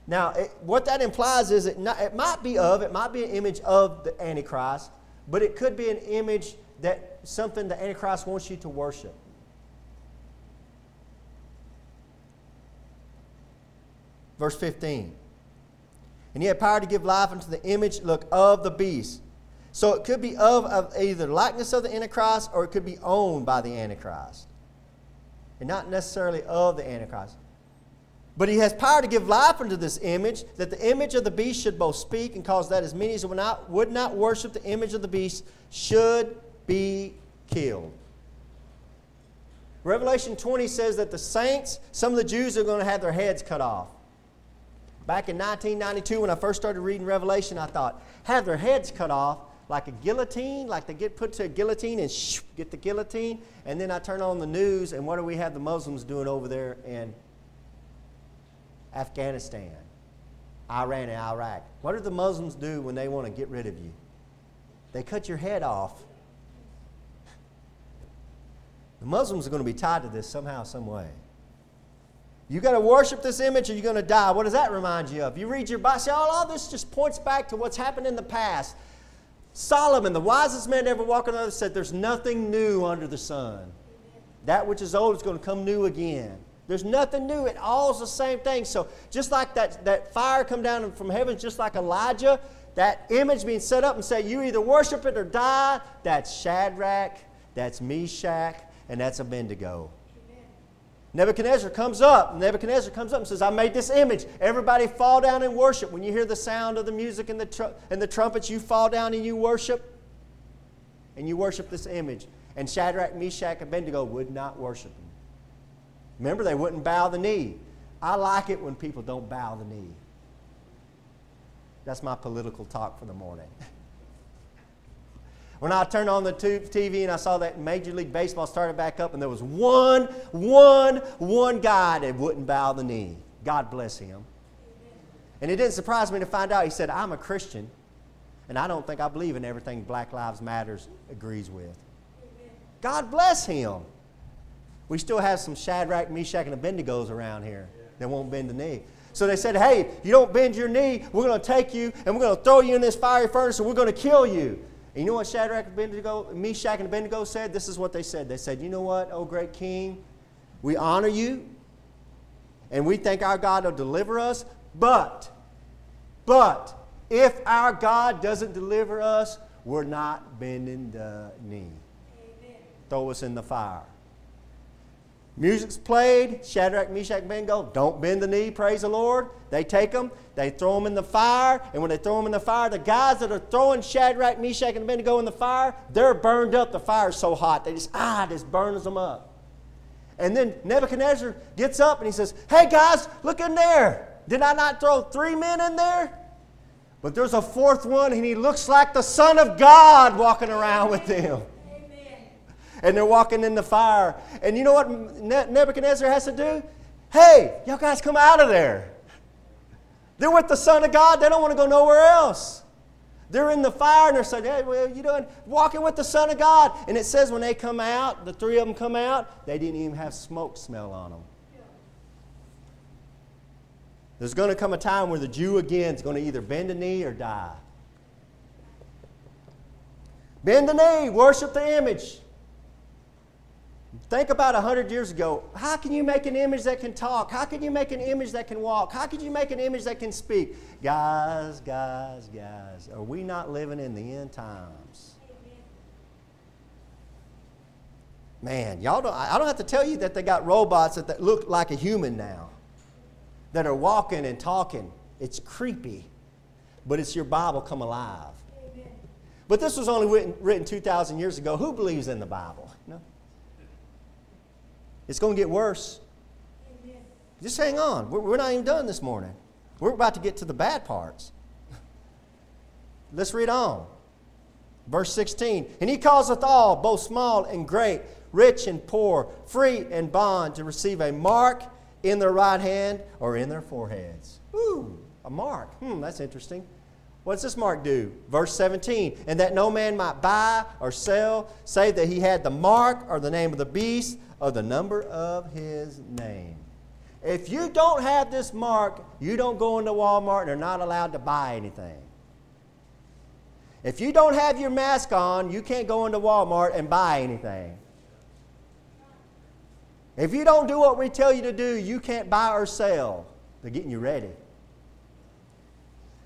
Now, it, what that implies is it, not, it might be of, it might be an image of the Antichrist, but it could be an image that something the Antichrist wants you to worship. Verse 15. And he had power to give life unto the image, look, of the beast. So it could be of, of either likeness of the Antichrist or it could be owned by the Antichrist. And not necessarily of the Antichrist. But he has power to give life unto this image, that the image of the beast should both speak and cause that as many as would not, would not worship the image of the beast should be killed. Revelation 20 says that the saints, some of the Jews, are going to have their heads cut off. Back in 1992, when I first started reading Revelation, I thought, have their heads cut off like a guillotine, like they get put to a guillotine and shoo, get the guillotine. And then I turn on the news, and what do we have the Muslims doing over there in Afghanistan, Iran, and Iraq? What do the Muslims do when they want to get rid of you? They cut your head off. The Muslims are going to be tied to this somehow, some way. You got to worship this image or you're going to die. What does that remind you of? You read your Bible, oh, all this just points back to what's happened in the past. Solomon, the wisest man ever walked on earth, said, There's nothing new under the sun. That which is old is going to come new again. There's nothing new. It all's the same thing. So just like that, that fire come down from heaven, just like Elijah, that image being set up and say, You either worship it or die, that's Shadrach, that's Meshach, and that's Abednego. Nebuchadnezzar comes up. Nebuchadnezzar comes up and says, I made this image. Everybody fall down and worship. When you hear the sound of the music and the, tr- and the trumpets, you fall down and you worship. And you worship this image. And Shadrach, Meshach, and Abednego would not worship him. Remember, they wouldn't bow the knee. I like it when people don't bow the knee. That's my political talk for the morning. <laughs> When I turned on the TV and I saw that Major League Baseball started back up, and there was one, one, one guy that wouldn't bow the knee. God bless him. And it didn't surprise me to find out he said, I'm a Christian, and I don't think I believe in everything Black Lives Matters agrees with. God bless him. We still have some Shadrach, Meshach, and Abednego's around here that won't bend the knee. So they said, Hey, you don't bend your knee, we're going to take you and we're going to throw you in this fiery furnace and we're going to kill you. And you know what Shadrach, Abednego, Meshach, and Abednego said? This is what they said. They said, You know what, O great king? We honor you, and we think our God will deliver us, but, but, if our God doesn't deliver us, we're not bending the knee. Amen. Throw us in the fire. Music's played. Shadrach, Meshach, Abednego don't bend the knee. Praise the Lord. They take them, they throw them in the fire, and when they throw them in the fire, the guys that are throwing Shadrach, Meshach, and Abednego in the fire, they're burned up. The fire's so hot, they just ah, just burns them up. And then Nebuchadnezzar gets up and he says, "Hey guys, look in there. Did I not throw three men in there?" But there's a fourth one, and he looks like the Son of God walking around with them and they're walking in the fire. And you know what Nebuchadnezzar has to do? Hey, y'all guys come out of there. They're with the Son of God. They don't want to go nowhere else. They're in the fire and they're saying, Hey, are you doing? Walking with the Son of God. And it says when they come out, the three of them come out, they didn't even have smoke smell on them. There's going to come a time where the Jew again is going to either bend a knee or die. Bend the knee, worship the image. Think about 100 years ago. How can you make an image that can talk? How can you make an image that can walk? How can you make an image that can speak? Guys, guys, guys, are we not living in the end times? Man, y'all don't, I don't have to tell you that they got robots that, that look like a human now that are walking and talking. It's creepy, but it's your Bible come alive. Amen. But this was only written, written 2,000 years ago. Who believes in the Bible? No. It's going to get worse. Amen. Just hang on. We're, we're not even done this morning. We're about to get to the bad parts. <laughs> Let's read on. Verse 16. And he causeth all, both small and great, rich and poor, free and bond, to receive a mark in their right hand or in their foreheads. Ooh, a mark. Hmm, that's interesting. What's this mark do? Verse 17. And that no man might buy or sell, save that he had the mark or the name of the beast or the number of his name. if you don't have this mark, you don't go into Walmart and are not allowed to buy anything. If you don't have your mask on, you can't go into Walmart and buy anything. If you don't do what we tell you to do, you can't buy or sell. They're getting you ready.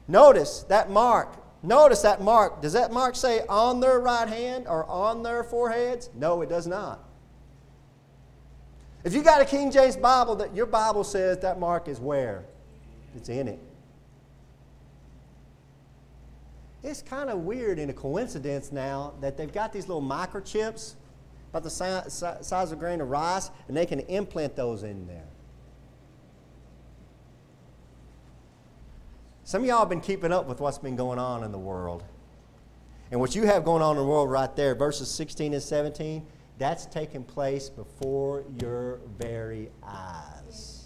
Notice that mark. Notice that mark. Does that mark say on their right hand or on their foreheads? No, it does not. If you got a King James Bible, that your Bible says that mark is where? It's in it. It's kind of weird and a coincidence now that they've got these little microchips about the size of a grain of rice, and they can implant those in there. Some of y'all have been keeping up with what's been going on in the world. And what you have going on in the world right there, verses 16 and 17, that's taking place before your very eyes.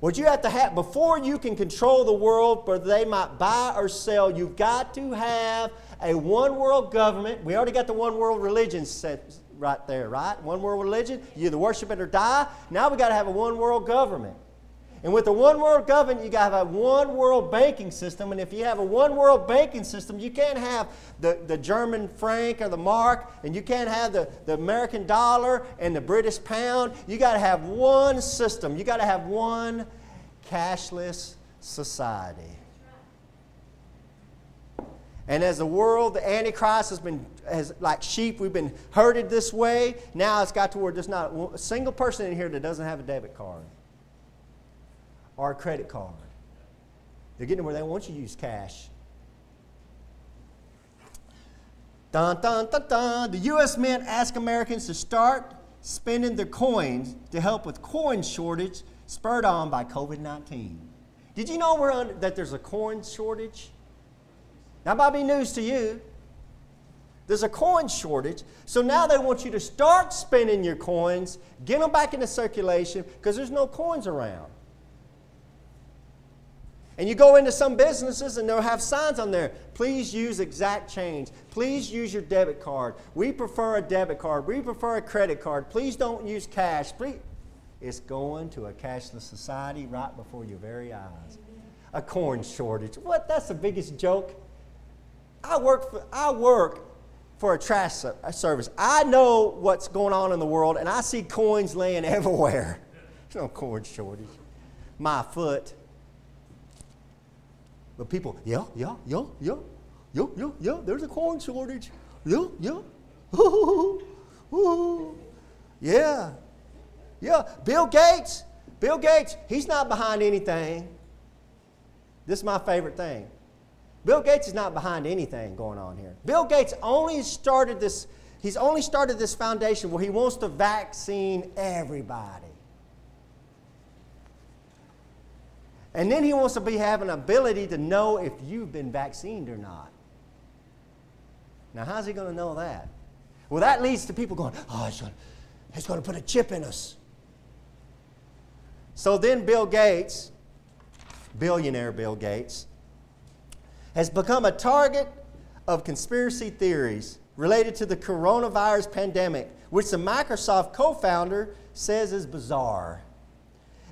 What you have to have, before you can control the world, whether they might buy or sell, you've got to have a one world government. We already got the one world religion set right there, right? One world religion. You either worship it or die. Now we've got to have a one world government. And with the one world government, you got to have a one world banking system. And if you have a one world banking system, you can't have the, the German franc or the mark, and you can't have the, the American dollar and the British pound. You got to have one system. You got to have one cashless society. And as the world, the Antichrist has been, has, like sheep, we've been herded this way. Now it's got to where there's not a single person in here that doesn't have a debit card or a credit card. They're getting where they want you to use cash. Dun, dun, dun, dun. The U.S. Mint ask Americans to start spending their coins to help with coin shortage spurred on by COVID 19. Did you know under, that there's a coin shortage? That might be news to you. There's a coin shortage. So now they want you to start spending your coins, get them back into circulation because there's no coins around. And you go into some businesses and they'll have signs on there. Please use exact change. Please use your debit card. We prefer a debit card. We prefer a credit card. Please don't use cash. Please. It's going to a cashless society right before your very eyes. A corn shortage. What? That's the biggest joke. I work for, I work for a trash service. I know what's going on in the world, and I see coins laying <laughs> everywhere. There's no coin shortage. My foot but people, yeah, yeah, yeah, yeah, yeah, yeah, yeah, there's a corn shortage. Yeah, yeah. <laughs> yeah. Yeah. Bill Gates, Bill Gates, he's not behind anything. This is my favorite thing. Bill Gates is not behind anything going on here. Bill Gates only started this, he's only started this foundation where he wants to vaccine everybody. And then he wants to be having ability to know if you've been vaccinated or not. Now, how's he going to know that? Well, that leads to people going, oh, he's going, he's going to put a chip in us. So then Bill Gates, billionaire Bill Gates, has become a target of conspiracy theories related to the coronavirus pandemic, which the Microsoft co founder says is bizarre.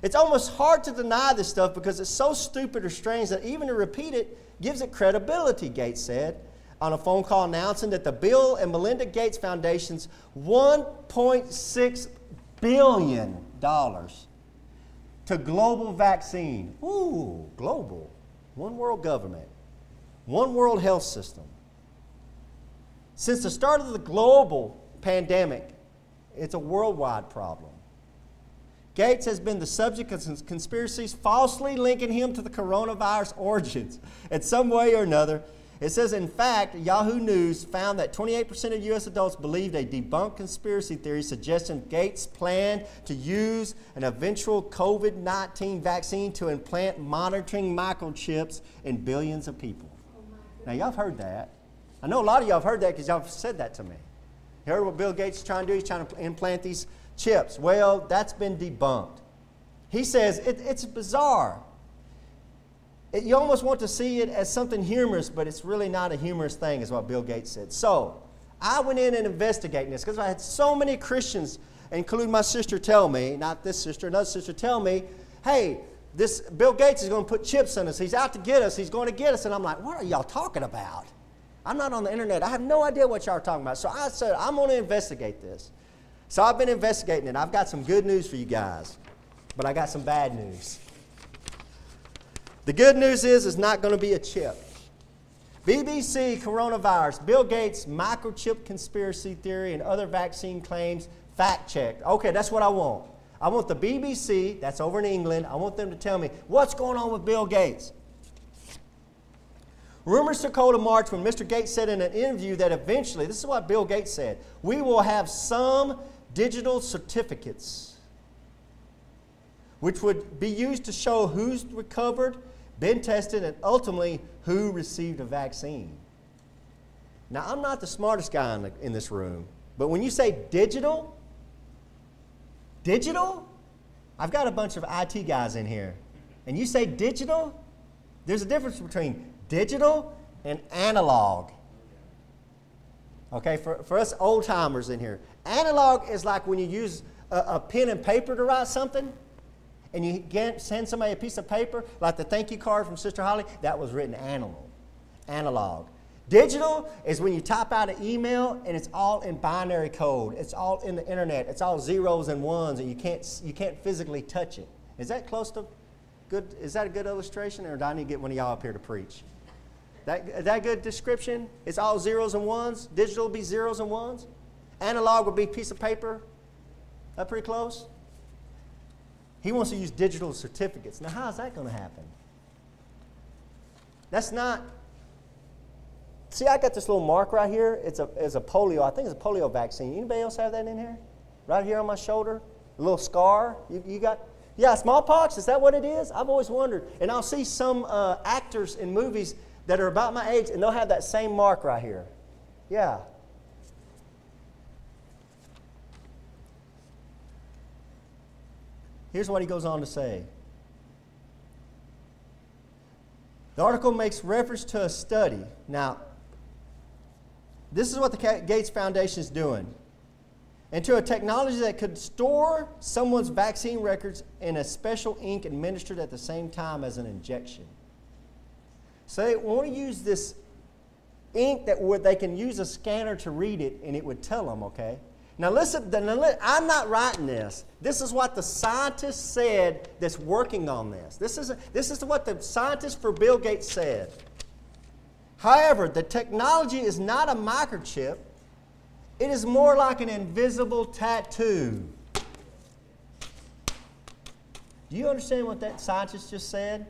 It's almost hard to deny this stuff because it's so stupid or strange that even to repeat it gives it credibility, Gates said on a phone call announcing that the Bill and Melinda Gates Foundation's $1.6 billion to global vaccine. Ooh, global. One world government, one world health system. Since the start of the global pandemic, it's a worldwide problem. Gates has been the subject of conspiracies falsely linking him to the coronavirus origins <laughs> in some way or another. It says, in fact, Yahoo News found that 28% of U.S. adults believed a debunked conspiracy theory suggesting Gates planned to use an eventual COVID 19 vaccine to implant monitoring microchips in billions of people. now, y'all have heard that. I know a lot of y'all have heard that because y'all have said that to me. You heard what Bill Gates is trying to do? He's trying to implant these chips. Well, that's been debunked. He says it, it's bizarre. It, you almost want to see it as something humorous, but it's really not a humorous thing, is what Bill Gates said. So, I went in and investigated this because I had so many Christians including my sister, tell me, not this sister, another sister, tell me, hey, this Bill Gates is going to put chips in us. He's out to get us. He's going to get us. And I'm like, what are y'all talking about? I'm not on the internet. I have no idea what y'all are talking about. So I said, I'm going to investigate this. So I've been investigating it. I've got some good news for you guys, but I got some bad news. The good news is it's not going to be a chip. BBC coronavirus, Bill Gates microchip conspiracy theory, and other vaccine claims fact checked. Okay, that's what I want. I want the BBC, that's over in England, I want them to tell me what's going on with Bill Gates. Rumors took hold in March when Mr. Gates said in an interview that eventually, this is what Bill Gates said, we will have some digital certificates which would be used to show who's recovered, been tested, and ultimately who received a vaccine. Now, I'm not the smartest guy in, the, in this room, but when you say digital, Digital? I've got a bunch of IT guys in here. And you say digital? There's a difference between digital and analog. Okay, for, for us old timers in here, analog is like when you use a, a pen and paper to write something and you get, send somebody a piece of paper, like the thank you card from Sister Holly, that was written analog. Analog. Digital is when you type out an email and it's all in binary code. It's all in the internet. It's all zeros and ones, and you can't you can't physically touch it. Is that close to good? Is that a good illustration, or do I need to get one of y'all up here to preach? That that good description? It's all zeros and ones. Digital would be zeros and ones. Analog would be a piece of paper. That pretty close. He wants to use digital certificates. Now, how is that going to happen? That's not See, I got this little mark right here. It's a, it's a polio. I think it's a polio vaccine. Anybody else have that in here? Right here on my shoulder? A little scar? You, you got, yeah, smallpox? Is that what it is? I've always wondered. And I'll see some uh, actors in movies that are about my age, and they'll have that same mark right here. Yeah. Here's what he goes on to say. The article makes reference to a study. Now, this is what the Gates Foundation is doing. And to a technology that could store someone's vaccine records in a special ink administered at the same time as an injection. So they want to use this ink that would, they can use a scanner to read it and it would tell them, okay? Now listen, I'm not writing this. This is what the scientist said that's working on this. This is, this is what the scientist for Bill Gates said. However, the technology is not a microchip, it is more like an invisible tattoo. Do you understand what that scientist just said?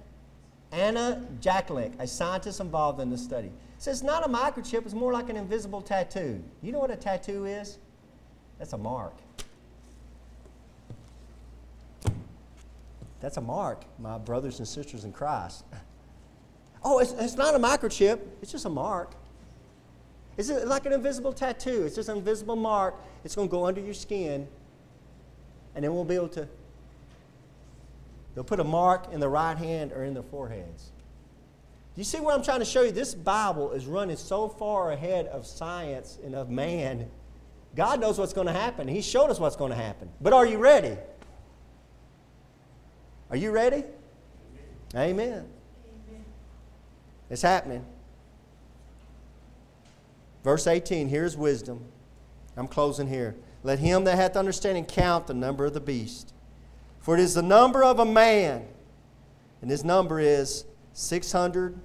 Anna Jaklenec, a scientist involved in this study, says not a microchip, it's more like an invisible tattoo. You know what a tattoo is? That's a mark. That's a mark, my brothers and sisters in Christ. <laughs> Oh, it's, it's not a microchip, it's just a mark. It's like an invisible tattoo. It's just an invisible mark. It's going to go under your skin, and then we'll be able to. They'll put a mark in the right hand or in their foreheads. Do you see what I'm trying to show you? This Bible is running so far ahead of science and of man. God knows what's going to happen. He showed us what's going to happen. But are you ready? Are you ready? Amen. Amen. It's happening. Verse 18, here's wisdom. I'm closing here. Let him that hath understanding count the number of the beast. For it is the number of a man, and his number is 600,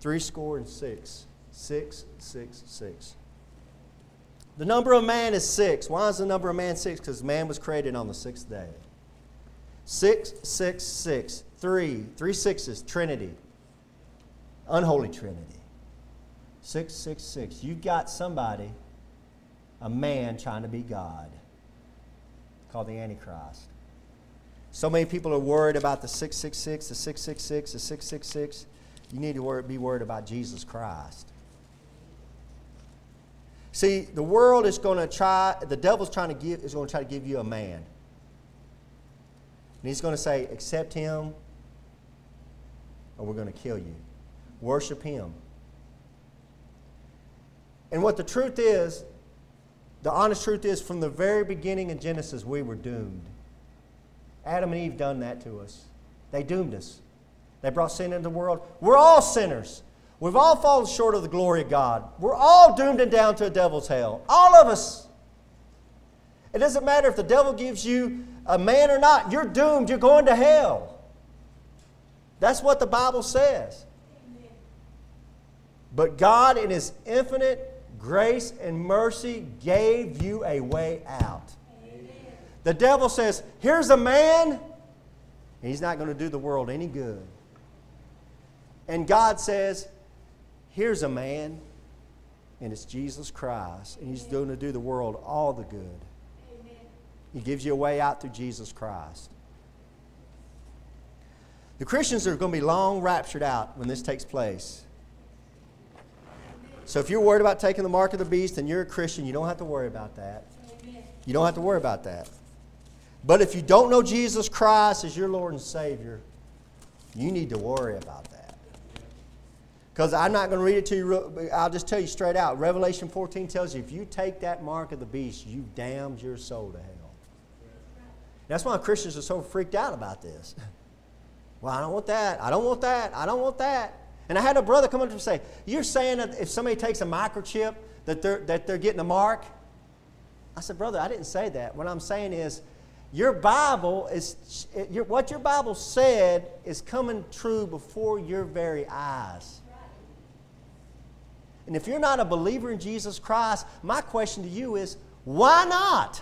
three score and six. Six, six, six. The number of man is six. Why is the number of man six? Because man was created on the sixth day. Six, six, six. Three, three sixes, Trinity unholy trinity. 666. You've got somebody, a man trying to be God, called the Antichrist. So many people are worried about the 666, the 666, the 666. You need to be worried about Jesus Christ. See, the world is going to try, the devil's trying to give, is going to try to give you a man. And he's going to say, accept him, or we're going to kill you. Worship Him. And what the truth is, The honest truth is, from the very beginning in Genesis, we were doomed. Adam and Eve done that to us. They doomed us. They brought sin into the world. We're all sinners. We've all fallen short of the glory of God. We're all doomed and down to a devil's hell. All of us. It doesn't matter if the devil gives you a man or not, you're doomed. You're going to hell. That's what the Bible says. But God, in His infinite grace and mercy, gave you a way out. The devil says, Here's a man, he's not going to do the world any good. And God says, Here's a man, and it's Jesus Christ, and he's going to do the world all the good. He gives you a way out through Jesus Christ. The Christians are going to be long raptured out when this takes place. So if you're worried about taking the mark of the beast and you're a Christian, you don't have to worry about that. You don't have to worry about that. But if you don't know Jesus Christ as your Lord and Savior, you need to worry about that. Because I'm not going to read it to you, I'll just tell you straight out. Revelation 14 tells you if you take that mark of the beast, you damned your soul to hell. That's why Christians are so freaked out about this. <laughs> Well, I don't want that. I don't want that. I don't want that. And I had a brother come up to me and say, You're saying that if somebody takes a microchip, that they're, that they're getting a mark? I said, Brother, I didn't say that. What I'm saying is, your Bible is, your, what your Bible said is coming true before your very eyes. And if you're not a believer in Jesus Christ, my question to you is, why not?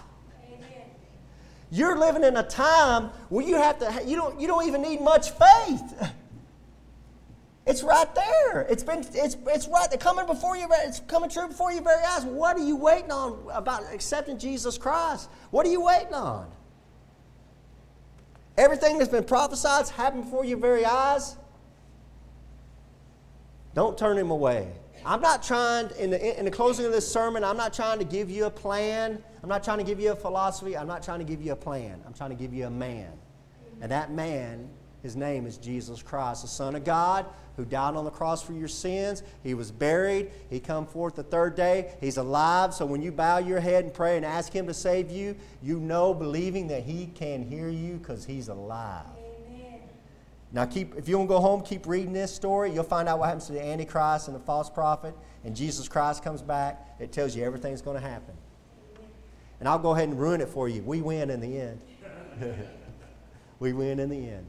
You're living in a time where you have to, you don't, you don't even need much faith. It's right there. It's been, it's, it's right there, coming before you. It's coming true before your very eyes. What are you waiting on about accepting Jesus Christ? What are you waiting on? Everything that's been prophesied is happening before your very eyes. Don't turn him away. I'm not trying, in the, in the closing of this sermon, I'm not trying to give you a plan. I'm not trying to give you a philosophy. I'm not trying to give you a plan. I'm trying to give you a man. And that man, his name is Jesus Christ, the Son of God, who died on the cross for your sins. He was buried. He come forth the third day. He's alive. So when you bow your head and pray and ask him to save you, you know, believing that he can hear you because he's alive. Now, keep, if you want to go home, keep reading this story. You'll find out what happens to the Antichrist and the false prophet, and Jesus Christ comes back. It tells you everything's going to happen. And I'll go ahead and ruin it for you. We win in the end. <laughs> we win in the end.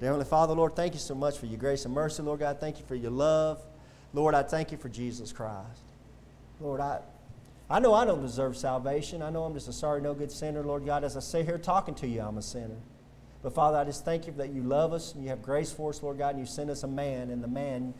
Dear Heavenly Father, Lord, thank you so much for your grace and mercy. Lord God, thank you for your love. Lord, I thank you for Jesus Christ. Lord, I, I know I don't deserve salvation. I know I'm just a sorry, no good sinner. Lord God, as I sit here talking to you, I'm a sinner. But Father, I just thank you that you love us and you have grace for us, Lord God, and you send us a man, and the man,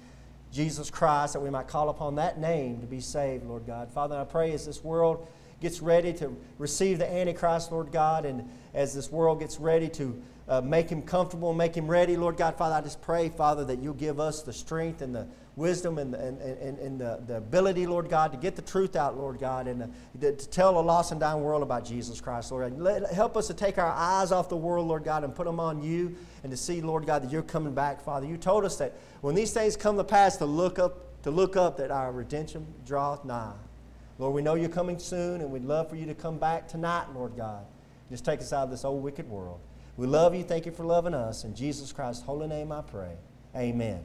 Jesus Christ, that we might call upon that name to be saved, Lord God. Father, I pray as this world gets ready to receive the Antichrist, Lord God, and as this world gets ready to uh, make him comfortable, and make him ready, Lord God, Father, I just pray, Father, that you'll give us the strength and the wisdom and, and, and, and the, the ability, Lord God, to get the truth out, Lord God, and uh, to, to tell a lost and dying world about Jesus Christ, Lord. Let, help us to take our eyes off the world, Lord God, and put them on you and to see, Lord God, that you're coming back, Father. You told us that when these things come to pass, to look up, to look up that our redemption draweth nigh. Lord, we know you're coming soon, and we'd love for you to come back tonight, Lord God. Just take us out of this old wicked world. We love you. Thank you for loving us. In Jesus Christ's holy name I pray. Amen.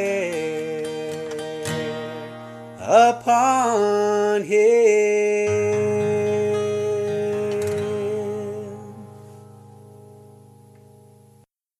upon him.